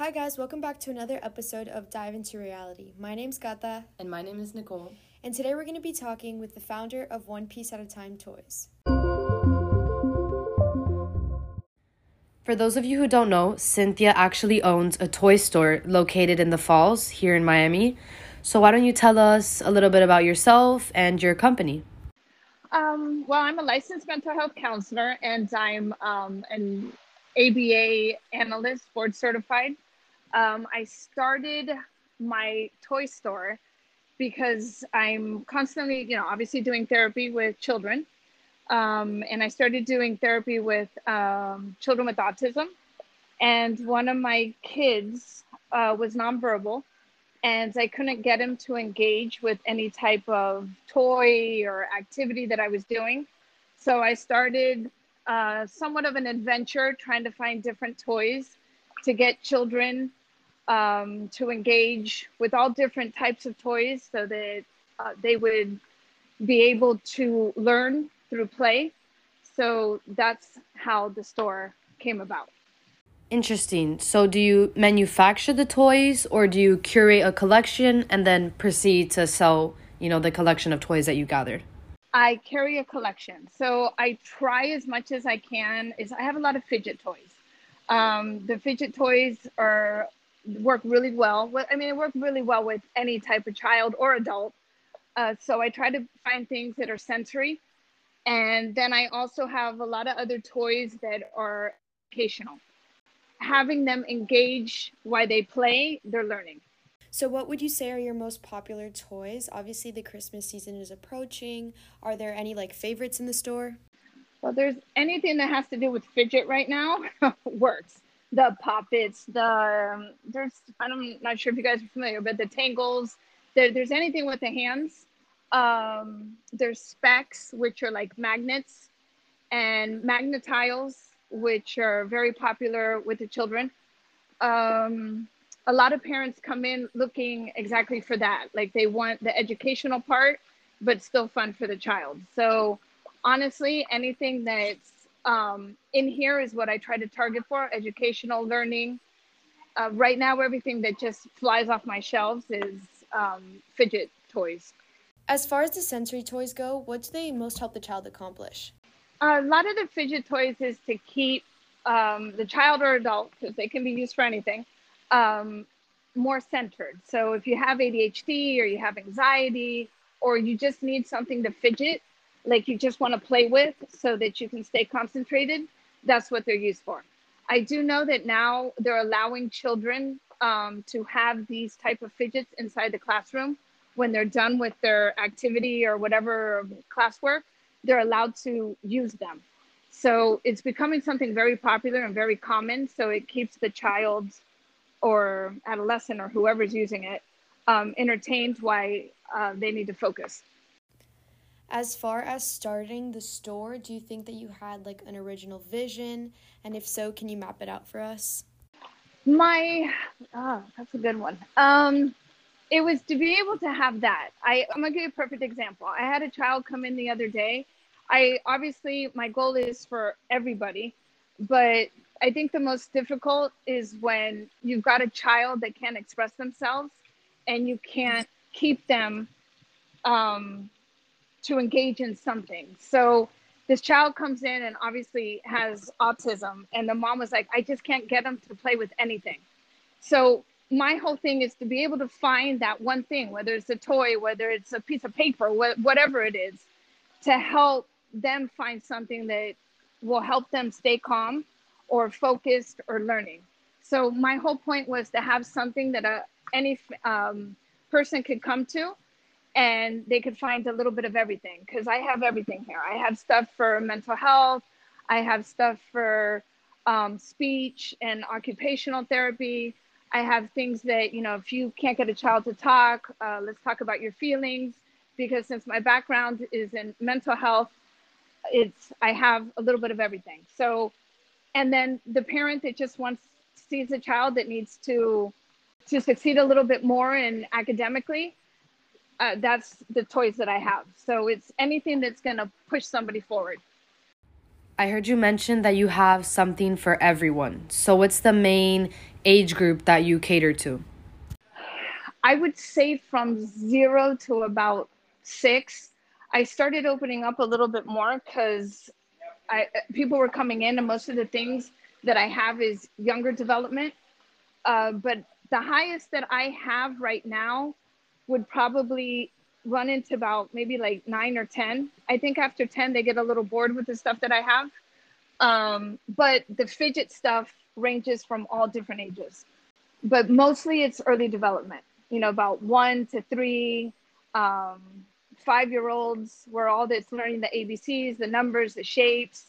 Hi, guys, welcome back to another episode of Dive into Reality. My name's Gata, And my name is Nicole. and today we're going to be talking with the founder of One Piece at a Time Toys. For those of you who don't know, Cynthia actually owns a toy store located in the Falls here in Miami. So why don't you tell us a little bit about yourself and your company? Um, well, I'm a licensed mental health counselor and I'm um, an ABA analyst, board certified. Um, I started my toy store because I'm constantly, you know, obviously doing therapy with children. Um, and I started doing therapy with um, children with autism. And one of my kids uh, was nonverbal and I couldn't get him to engage with any type of toy or activity that I was doing. So I started uh, somewhat of an adventure trying to find different toys to get children um, to engage with all different types of toys so that uh, they would be able to learn through play. So that's how the store came about. Interesting. So do you manufacture the toys or do you curate a collection and then proceed to sell, you know, the collection of toys that you gathered? I carry a collection. So I try as much as I can is I have a lot of fidget toys. Um, the fidget toys are work really well. With, I mean, it work really well with any type of child or adult. Uh, so I try to find things that are sensory. And then I also have a lot of other toys that are educational. Having them engage while they play, they're learning. So, what would you say are your most popular toys? Obviously, the Christmas season is approaching. Are there any like favorites in the store? Well, there's anything that has to do with fidget right now works. The poppets, the um, there's I'm not sure if you guys are familiar, but the tangles. There, there's anything with the hands. Um, there's Speks, which are like magnets, and magnetiles, which are very popular with the children. Um, a lot of parents come in looking exactly for that. Like they want the educational part, but still fun for the child. So honestly, anything that's um, in here is what I try to target for educational learning. Uh, right now, everything that just flies off my shelves is um, fidget toys. As far as the sensory toys go, what do they most help the child accomplish? a lot of the fidget toys is to keep um, the child or adult, because they can be used for anything, um, more centered. So if you have ADHD or you have anxiety or you just need something to fidget, like you just want to play with so that you can stay concentrated, that's what they're used for. I do know that now they're allowing children um, to have these type of fidgets inside the classroom when they're done with their activity or whatever classwork they're allowed to use them. So it's becoming something very popular and very common. So it keeps the child or adolescent or whoever's using it um, entertained while uh, they need to focus. As far as starting the store, do you think that you had like an original vision? And if so, can you map it out for us? My, oh, that's a good one. Um, it was to be able to have that. I, I'm gonna give you a perfect example. I had a child come in the other day. I obviously my goal is for everybody, but I think the most difficult is when you've got a child that can't express themselves and you can't keep them um, to engage in something. So this child comes in and obviously has autism, and the mom was like, I just can't get him to play with anything. So my whole thing is to be able to find that one thing, whether it's a toy, whether it's a piece of paper, wh- whatever it is, to help them find something that will help them stay calm or focused or learning. So my whole point was to have something that a, any um, person could come to and they could find a little bit of everything because I have everything here. I have stuff for mental health. I have stuff for um, speech and occupational therapy. I have things that, you know, if you can't get a child to talk, uh, let's talk about your feelings. Because since my background is in mental health, it's, I have a little bit of everything. So, and then the parent that just wants, sees a child that needs to, to succeed a little bit more in academically, uh, that's the toys that I have. So it's anything that's going to push somebody forward. I heard you mention that you have something for everyone. So, what's the main age group that you cater to? I would say from zero to about six. I started opening up a little bit more because I people were coming in, and most of the things that I have is younger development. Uh, but the highest that I have right now would probably run into about maybe like nine or 10. I think after 10, they get a little bored with the stuff that I have. Um, but the fidget stuff ranges from all different ages. But mostly it's early development, you know, about one to three, um, five year olds, where all this learning the ABCs, the numbers, the shapes.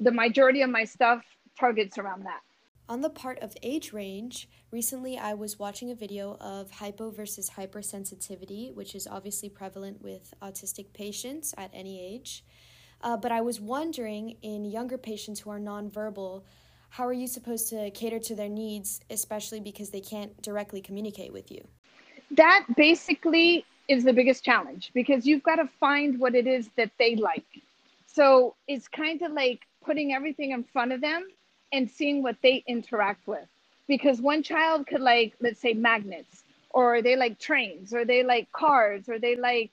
The majority of my stuff targets around that. On the part of age range, recently I was watching a video of hypo versus hypersensitivity, which is obviously prevalent with autistic patients at any age. Uh, but I was wondering in younger patients who are nonverbal, how are you supposed to cater to their needs, especially because they can't directly communicate with you? That basically is the biggest challenge because you've got to find what it is that they like. So it's kind of like putting everything in front of them and seeing what they interact with. Because one child could like, let's say, magnets, or they like trains, or they like cars, or they like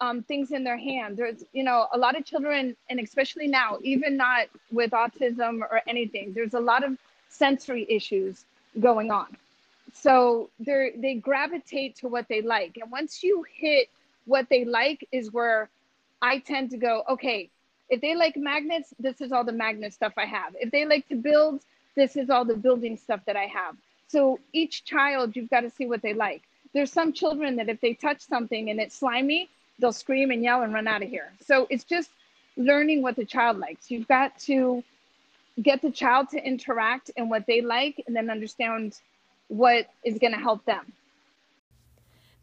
um, things in their hand. There's, you know, a lot of children, and especially now, even not with autism or anything, there's a lot of sensory issues going on. So they they gravitate to what they like, and once you hit what they like, is where I tend to go. Okay, if they like magnets, this is all the magnet stuff I have. If they like to build, this is all the building stuff that I have. So each child, you've got to see what they like. There's some children that if they touch something and it's slimy, they'll scream and yell and run out of here. So it's just learning what the child likes. You've got to get the child to interact and what they like and then understand what is going to help them.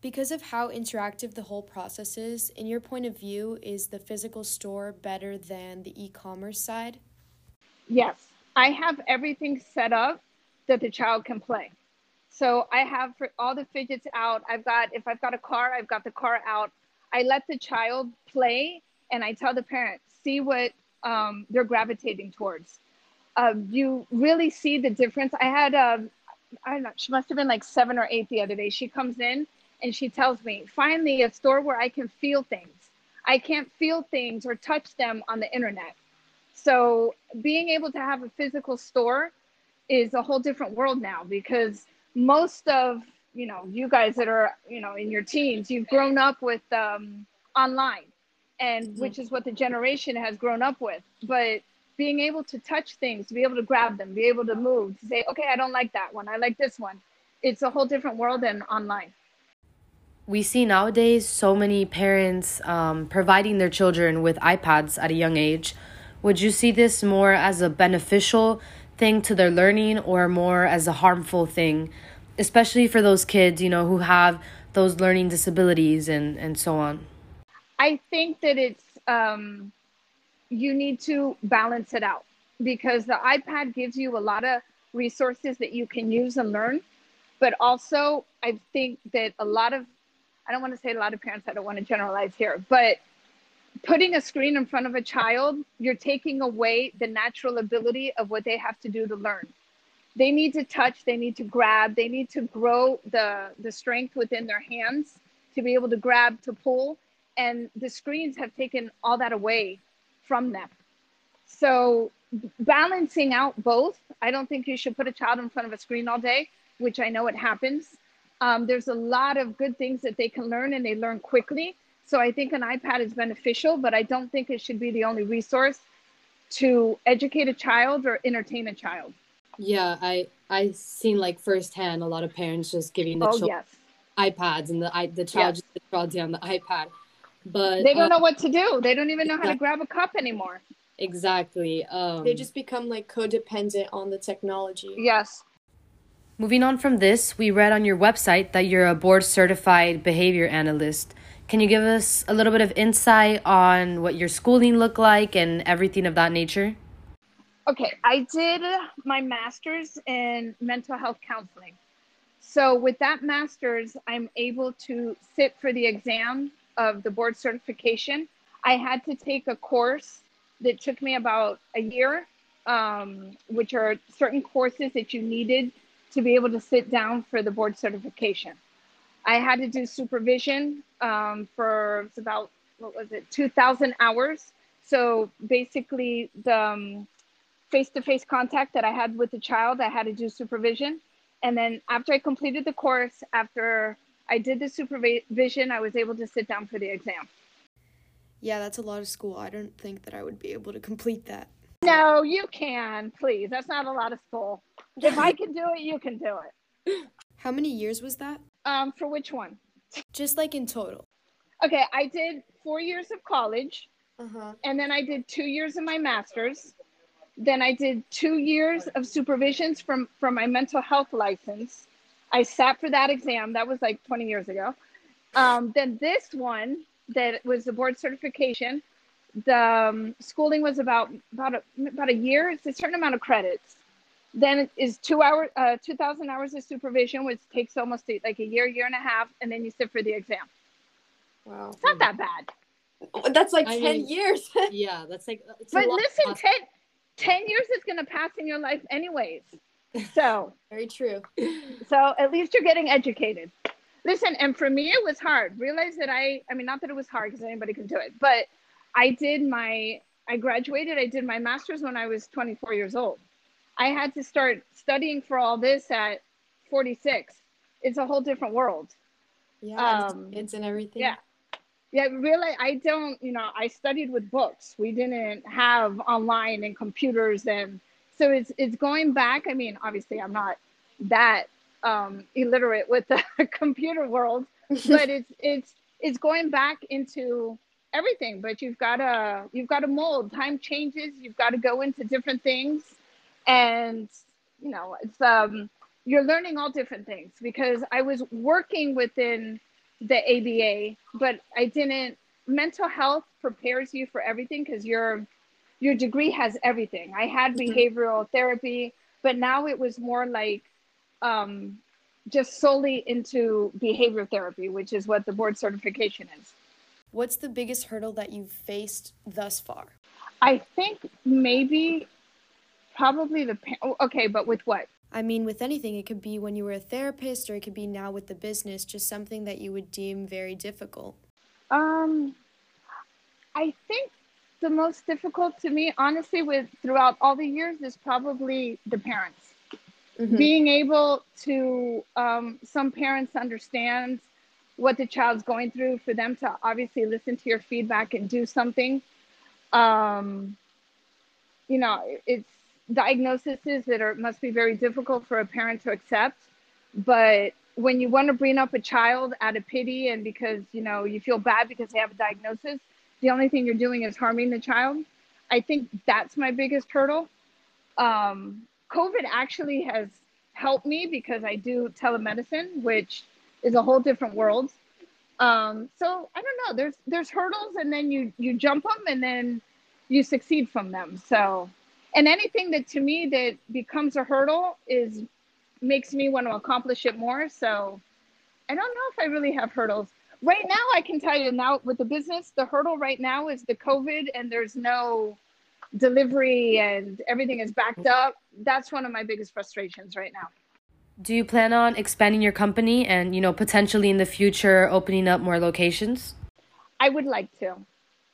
Because of how interactive the whole process is, in your point of view, is the physical store better than the e commerce side? Yes. I have everything set up that the child can play. So I have all the fidgets out. I've got, if I've got a car, I've got the car out. I let the child play and I tell the parent, see what um, they're gravitating towards. Uh, you really see the difference. I had, a, um, I don't know, she must have been like seven or eight the other day. She comes in and she tells me, finally, a store where I can feel things. I can't feel things or touch them on the internet. So being able to have a physical store is a whole different world now because most of you know you guys that are you know in your teens you've grown up with um, online and mm-hmm. which is what the generation has grown up with but being able to touch things to be able to grab them be able to move to say okay i don't like that one i like this one it's a whole different world than online we see nowadays so many parents um, providing their children with iPads at a young age. Would you see this more as a beneficial thing to their learning or more as a harmful thing, especially for those kids, you know, who have those learning disabilities and, and so on? I think that it's, um, you need to balance it out because the iPad gives you a lot of resources that you can use and learn. But also, I think that a lot of I don't want to say a lot of parents, I don't want to generalize here, but putting a screen in front of a child, you're taking away the natural ability of what they have to do to learn. They need to touch, they need to grab, they need to grow the, the strength within their hands to be able to grab, to pull. And the screens have taken all that away from them. So, balancing out both, I don't think you should put a child in front of a screen all day, which I know it happens. Um, there's a lot of good things that they can learn and they learn quickly. So I think an iPad is beneficial, but I don't think it should be the only resource to educate a child or entertain a child. Yeah, I I seen like firsthand a lot of parents just giving the oh, children yes. iPads and the I, the child yes. just draws on the iPad, but they don't uh, know what to do. They don't even know how to grab a cup anymore. Exactly. Um, they just become like codependent on the technology. Yes. Moving on from this, we read on your website that you're a board certified behavior analyst. Can you give us a little bit of insight on what your schooling looked like and everything of that nature? Okay, I did my master's in mental health counseling. So, with that master's, I'm able to sit for the exam of the board certification. I had to take a course that took me about a year, um, which are certain courses that you needed to be able to sit down for the board certification. I had to do supervision um, for it's about what was it, 2,000 hours. So basically, the face to face contact that I had with the child, I had to do supervision. And then after I completed the course, after I did the supervision, I was able to sit down for the exam. Yeah, that's a lot of school. I don't think that I would be able to complete that. No, you can, please. That's not a lot of school. If I can do it, you can do it. How many years was that? Um, for which one? Just like in total. Okay, I did four years of college, Uh-huh. and then I did two years of my master's. Then I did two years of supervisions from from my mental health license. I sat for that exam. That was like 20 years ago. Um, then this one that was the board certification. The um, schooling was about about a, about a year. It's a certain amount of credits. Then it is two hour, uh, 2,000 hours of supervision, which takes almost a, like a year, year and a half, and then you sit for the exam. Wow. It's not that bad. That's like I 10 mean- years. Yeah, that's like. It's But lot listen, of- 10, 10 years is going to pass in your life anyways. So, Very true. so at least you're getting educated. Listen, and for me, it was hard. Realize that I, I mean, not that it was hard because anybody can do it, but I did my, I graduated, I did my master's when I was 24 years old. I had to start studying for all this at 46. It's a whole different world. Yeah. Um, it's, it's and everything. yeah. Yeah, really, I don't, you know, I studied with books. We didn't have online and computers and so it's it's going back. I mean, obviously I'm not that um illiterate with the computer world, but it's it's it's going back into everything, but you've got to you've got to mold. Time changes, you've got to go into different things and you know, it's um you're learning all different things because I was working within the ABA, but I didn't. Mental health prepares you for everything because your your degree has everything. I had Mhm. behavioral therapy, but now it was more like um, just solely into behavior therapy, which is what the board certification is. What's the biggest hurdle that you've faced thus far? I think maybe, probably the pa- oh, okay, but with what? I mean, with anything, it could be when you were a therapist or it could be now with the business, just something that you would deem very difficult. Um, I think the most difficult to me, honestly, with throughout all the years, is probably the parents. Mhm. Being able to, um, some parents understand what the child's going through, for them to obviously listen to your feedback and do something. Um, you know, it's diagnoses that are must be very difficult for a parent to accept, but when you want to bring up a child out of pity and because you know you feel bad because they have a diagnosis the only thing you're doing is harming the child. I think that's my biggest hurdle. Um, covid actually has helped me because i do telemedicine which is a whole different world. Um, so i don't know. There's there's hurdles and then you you jump them and then you succeed from them. So and anything that to me that becomes a hurdle is makes me want to accomplish it more. So I don't know if I really have hurdles. Right now, I can tell you now with the business, the hurdle right now is the COVID and there's no delivery and everything is backed up. That's one of my biggest frustrations right now. Do you plan on expanding your company and, you know, potentially in the future opening up more locations? I would like to,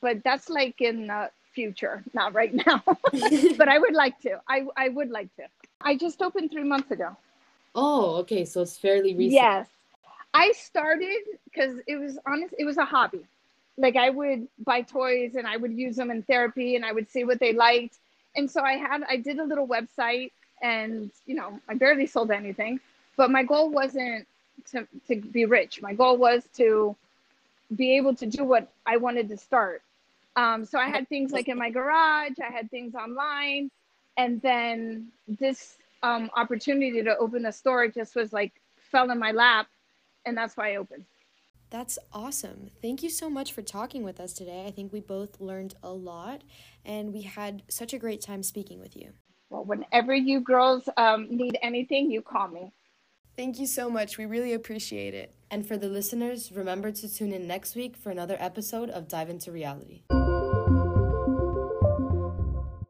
but that's like in the future, not right now. but I would like to. I, I would like to. I just opened three months ago. Oh, okay. So it's fairly recent. Yes. I started because it was honest, it was a hobby. Like I would buy toys and I would use them in therapy and I would see what they liked. And so I had I did a little website and you know, I barely sold anything, but my goal wasn't to to be rich. My goal was to be able to do what I wanted to start. Um, so I had things like in my garage, I had things online, and then this um, opportunity to open a store just was like fell in my lap, and that's why I opened. That's awesome. Thank you so much for talking with us today. I think we both learned a lot and we had such a great time speaking with you. Well, whenever you girls um, need anything, you call me. Thank you so much. We really appreciate it. And for the listeners, remember to tune in next week for another episode of Dive into Reality.